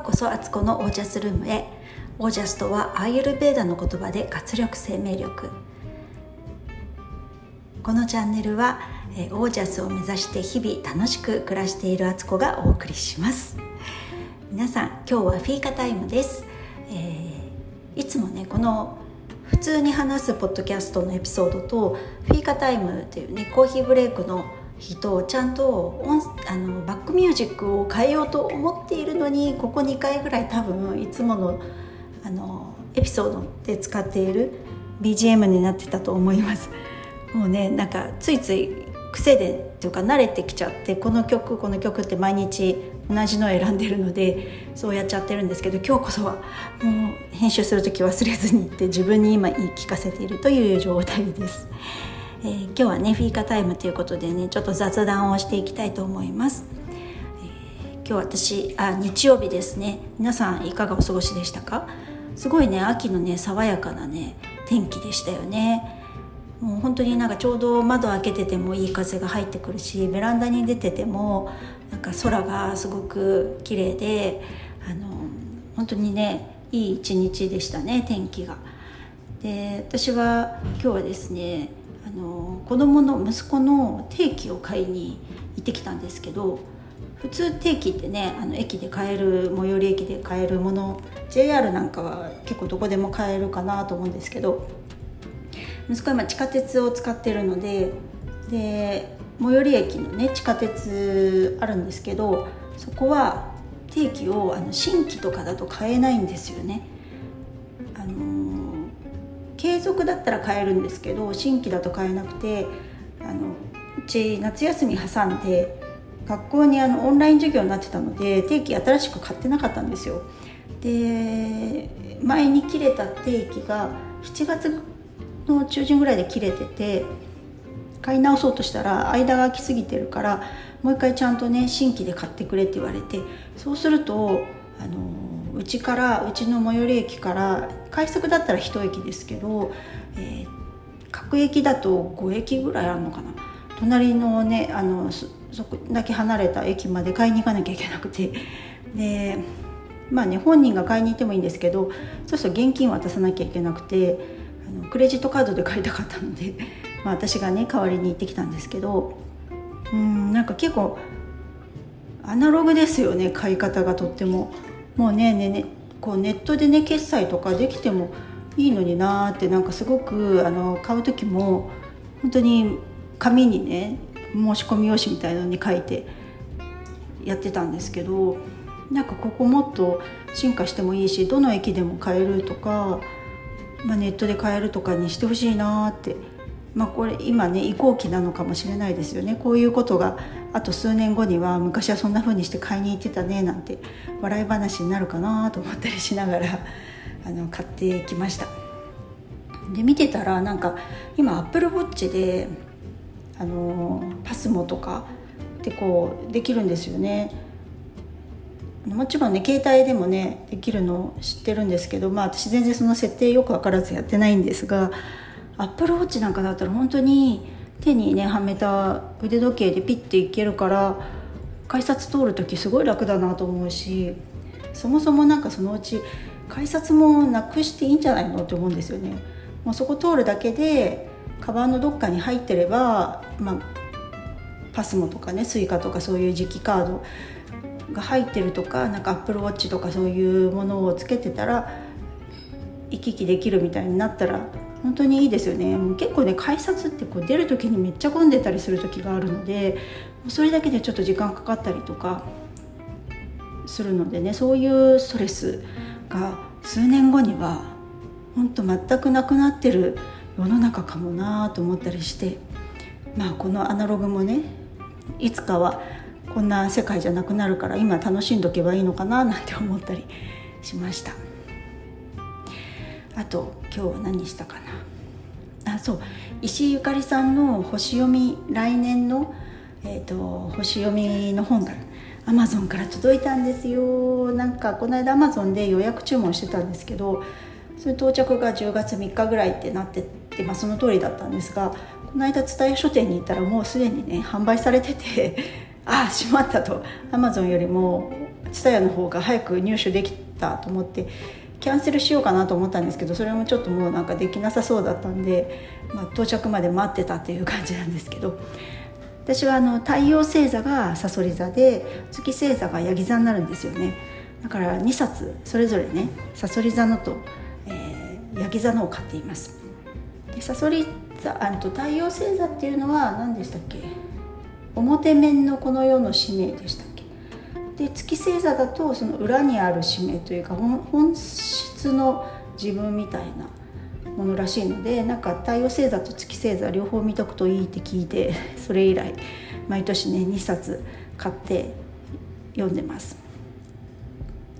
うこそアツコのオージャスルームへ。オージャスとはアーユルベーダの言葉で活力生命力。このチャンネルはオージャスを目指して日々楽しく暮らしているアツコがお送りします。皆さん今日はフィーカタイムです、えー、いつもねこの普通に話すポッドキャストのエピソードとフィーカタイムというねコーヒーブレイクの人をちゃんとあのバックミュージックを変えようと思っているのにここ2回ぐらい多分いつものあのエピソードで使っている BGM になってたと思いますもうねなんかついつい癖でというか慣れてきちゃってこの曲この曲って毎日同じのを選んでるのでそうやっちゃってるんですけど今日こそはもう編集する時忘れずにって自分に今言い聞かせているという状態です。えー、今日はねフィーカタイムということでねちょっと雑談をしていきたいと思います、えー、今日私あ日曜日ですね。皆さんいかがお過ごしでしたか？すごいね秋のね爽やかなね天気でしたよね。もう本当になんかちょうど窓開けててもいい風が入ってくるしベランダに出ててもなんか空がすごく綺麗であの本当にねいい一日でしたね天気が。で私は今日はですねあの子供の息子の定期を買いに行ってきたんですけど普通定期ってねあの駅で買える最寄り駅で買えるもの JR なんかは結構どこでも買えるかなと思うんですけど息子は今地下鉄を使ってるのでで最寄り駅のね地下鉄あるんですけどそこは定期をあの新規とかだと買えないんですよね。あの継続だったら買えるんですけど新規だと買えなくてあのうち夏休み挟んで学校にあのオンライン授業になってたので定期新しく買ってなかったんですよ。で前に切れた定期が7月の中旬ぐらいで切れてて買い直そうとしたら間が空きすぎてるからもう一回ちゃんとね新規で買ってくれって言われてそうするとあのうちからうちの最寄り駅から快速だったら1駅ですけど、えー、各駅だと5駅ぐらいあるのかな隣のねあのそこだけ離れた駅まで買いに行かなきゃいけなくてでまあね本人が買いに行ってもいいんですけどそうすると現金渡さなきゃいけなくてあのクレジットカードで買いたかったので、まあ、私がね代わりに行ってきたんですけどうんなんか結構アナログですよね買い方がとっても。もうねねねこうネットでね決済とかできてもいいのになーってなんかすごくあの買う時も本当に紙にね申し込み用紙みたいのに書いてやってたんですけどなんかここもっと進化してもいいしどの駅でも買えるとか、まあ、ネットで買えるとかにしてほしいなってまあこれ今ね移行期なのかもしれないですよね。こういうことがあと数年後には昔はそんな風にして買いに行ってたねなんて笑い話になるかなと思ったりしながら あの買ってきました。で見てたらなんか今アップルウォッチであのパスモとかってこうできるんですよね。もちろんね携帯でもねできるの知ってるんですけどまあ私全然その設定よく分からずやってないんですがアップルウォッチなんかだったら本当に手にねはめた腕時計でピッていけるから改札通る時すごい楽だなと思うしそもそもなんかそのうち改札もなくしていいんじゃないのって思うんですよね。もうそこ通るだけでカバンのどっかに入ってれば、まあ、パスモとかねスイカとかそういう磁気カードが入ってるとかなんかアップルウォッチとかそういうものをつけてたら行き来できるみたいになったら本当にいいですよねもう結構ね改札ってこう出る時にめっちゃ混んでたりする時があるのでそれだけでちょっと時間かかったりとかするのでねそういうストレスが数年後には本当全くなくなってる世の中かもなと思ったりしてまあこのアナログもねいつかはこんな世界じゃなくなるから今楽しんどけばいいのかななんて思ったりしました。あと今日は何したかな？あそう。石井ゆかりさんの星読み来年の、えーと、星読みの本がアマゾンから届いたんですよ。なんかこの間アマゾンで予約注文してたんですけどそれ到着が10月3日ぐらいってなってて、まあ、その通りだったんですがこの間蔦屋書店に行ったらもうすでにね販売されてて ああしまったと。アマゾンよりも TSUTAYA の方が早く入手できたと思ってキャンセルしようかなと思ったんですけどそれもちょっともうなんかできなさそうだったんで、まあ、到着まで待ってたっていう感じなんですけど。私はあの太陽星座がさそり座で月星座がヤギ座になるんですよね。だから2冊それぞれねさそり座のと、えー、ヤギ座のを買っています。でさそり座あと太陽星座っていうのは何でしたっけ？表面のこの世の使命でしたで月星座だとその裏にある使命というか本質の自分みたいなものらしいのでなんか太陽星座と月星座両方見とくといいって聞いて それ以来毎年ね2冊買って読んでます。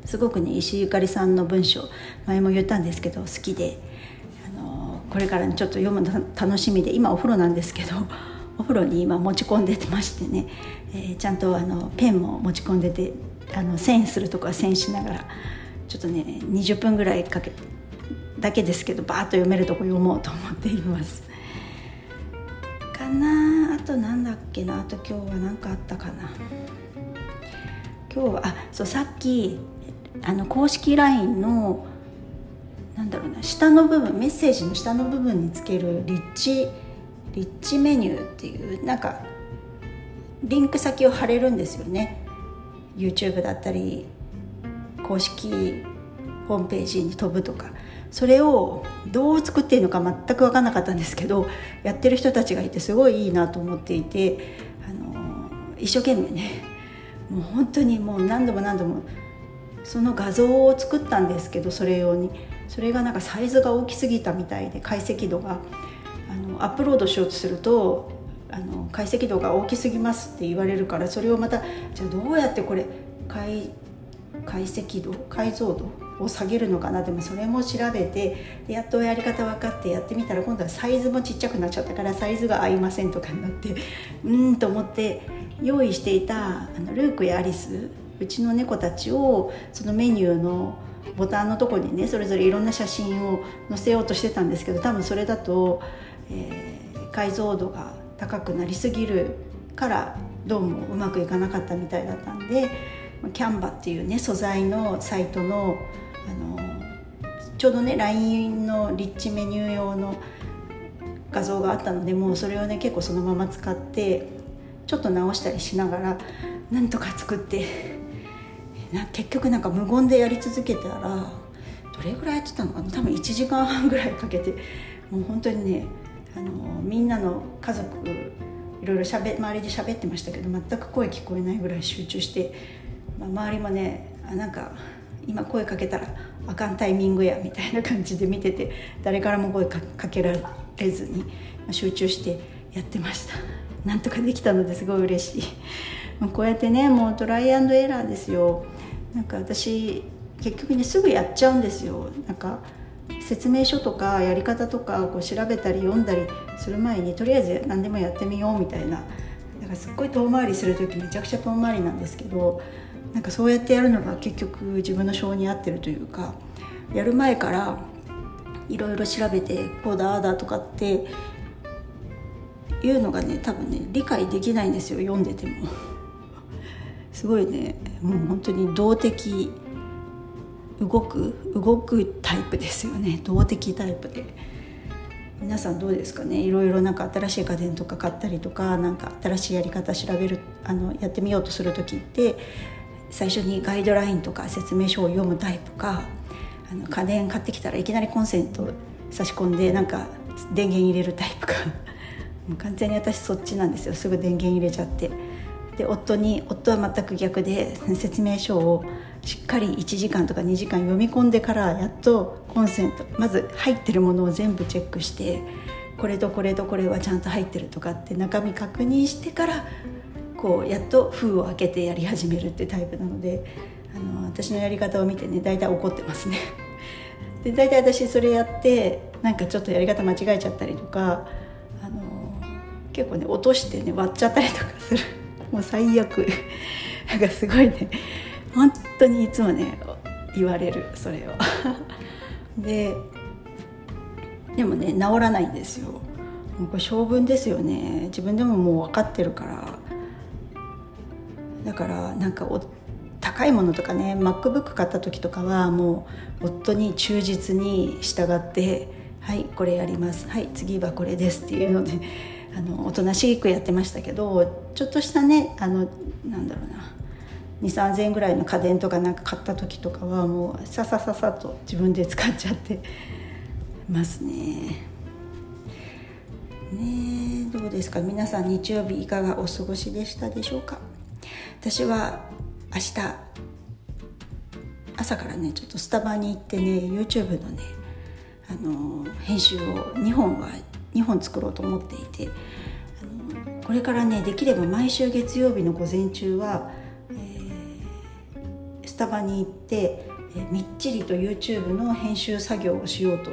すごくね石井ゆかりさんの文章前も言ったんですけど好きであのこれからちょっと読むの楽しみで今お風呂なんですけどお風呂に今持ち込んでてましてね、えー、ちゃんとあのペンも持ち込んでてあの線するとこは線しながらちょっとね20分ぐらいかけだけですけどバーッと読めるとこ読もうと思っています。かな。あとなんだっけな。あと今日は何かあったかな。今日はあそうさっきあの公式 LINE のなんだろうな下の部分メッセージの下の部分につけるリッチリッチメニューっていうなんかリンク先を貼れるんですよね。YouTube だったり公式ホームページに飛ぶとか。それをどう作っていいのか全く分かんなかったんですけどやってる人たちがいてすごいいいなと思っていてあの一生懸命ねもう本当にもう何度も何度もその画像を作ったんですけどそれ用に。それがなんかサイズが大きすぎたみたいで解析度が。アップロードしようとするとあの解析度が大きすぎますって言われるからそれをまたじゃあどうやってこれ解解析度解像度を下げるのかな？でもそれも調べてやっとやり方分かってやってみたら今度はサイズもちっちゃくなっちゃったからサイズが合いませんとかになってうんと思って用意していたあのルークやアリスうちの猫たちをそのメニューのボタンのとこにねそれぞれいろんな写真を載せようとしてたんですけど多分それだと、えー、解像度が高くなりすぎるからどうもうまくいかなかったみたいだったんでキャンバっていうね素材のサイトのあのちょうどね LINE のリッチメニュー用の画像があったのでもうそれをね結構そのまま使ってちょっと直したりしながらなんとか作って な結局なんか無言でやり続けたらどれぐらいやってたのかな？多分1時間半ぐらいかけてもう本当にねあのみんなの家族いろいろしゃべ周りで喋ってましたけど全く声聞こえないぐらい集中して、まあ、周りもねあなんか今声かけたらあかんタイミングやみたいな感じで見てて誰からも声かけられずに集中してやってました。なんとかできたのですごい嬉しい。こうやってねもうトライアンドエラーですよ。なんか私結局ねすぐやっちゃうんですよ。なんか説明書とかやり方とかこう調べたり読んだりする前にとりあえず何でもやってみようみたいななんかすっごい遠回りする時めちゃくちゃ遠回りなんですけどなんかそうやってやるのが結局自分の性に合ってるというかやる前からいろいろ調べてこうだああだとかっていうのがね多分ね理解できないんですよ読んでても。すごいねもう本当に動的動く動くタイプですよね。動的タイプで。皆さんどうですかね？いろいろなんか新しい家電とか買ったりとかなんか新しいやり方調べるあのやってみようとする時って最初にガイドラインとか説明書を読むタイプかあの家電買ってきたらいきなりコンセント差し込んでなんか電源入れるタイプか。もう完全に私そっちなんですよ。すぐ電源入れちゃって。で夫に夫は全く逆で説明書をしっかり1時間とか2時間読み込んでからやっとコンセントまず入ってるものを全部チェックしてこれとこれとこれはちゃんと入ってるとかって中身確認してからこうやっと封を開けてやり始めるってタイプなのであの私のやり方を見てね大体怒ってますね。で大体私それやってなんかちょっとやり方間違えちゃったりとかあの結構ね落としてね割っちゃったりとかする。もう最悪なんかすごいね本当にいつもね言われるそれを。ででもね治らないんですよ。もうこれ性分ですよね。自分でももう分かってるから。だからなんかお高いものとかね MacBook 買った時とかはもう夫に忠実に従ってはいこれやります。はい次はこれですっていうのであのおとなしくやってましたけどちょっとしたねあのなんだろうな。2 3 0 0円ぐらいの家電とかなんか買った時とかはもうささささと自分で使っちゃってますね。ねどうですか？皆さん日曜日いかがお過ごしでしたでしょうか？私は明日朝からねちょっとスタバに行ってね YouTube のねあの編集を2本は2本作ろうと思っていてあのこれからねできれば毎週月曜日の午前中は、タバに行って、え、みっちりと YouTube の編集作業をしようと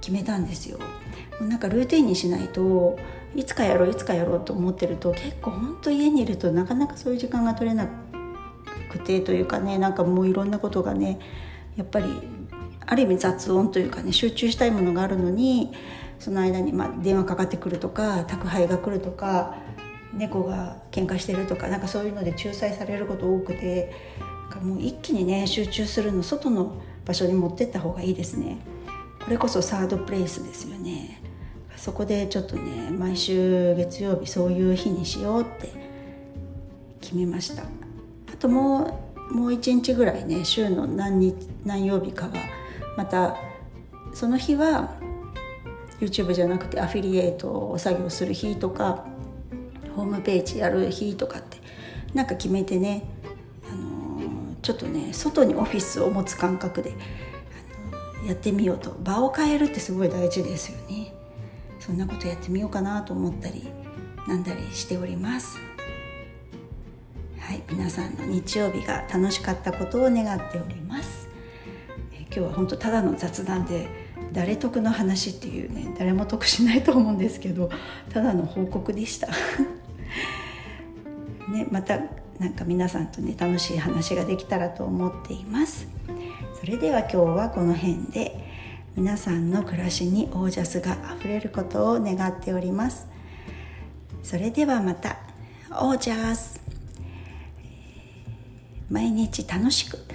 決めたんですよ。なんかルーティンにしないといつかやろういつかやろうと思ってると結構ほんと家にいるとなかなかそういう時間が取れなくてというかねなんかもういろんなことがねやっぱりある意味雑音というかね集中したいものがあるのにその間に、まあ、電話かかってくるとか宅配が来るとか猫が喧嘩してるとかなんかそういうので仲裁されること多くてもう一気にね集中するの外の場所に持ってった方がいいですね。これこそサードプレイスですよね。そこでちょっとね毎週月曜日そういう日にしようって決めました。あともうもう1日ぐらいね週の何日何曜日かはまたその日は YouTube じゃなくてアフィリエイトを作業する日とかホームページやる日とかってなんか決めてね、ちょっとね外にオフィスを持つ感覚で、やってみようと。場を変えるってすごい大事ですよね。そんなことやってみようかなと思ったりなんだりしております。はい皆さんの日曜日が楽しかったことを願っております。え今日は本当ただの雑談で誰得の話っていうね誰も得しないと思うんですけどただの報告でした。ねまたなんか皆さんとね楽しい話ができたらと思っています。それでは今日はこの辺で皆さんの暮らしにオージャスがあふれることを願っております。それではまた。オージャス。毎日楽しく。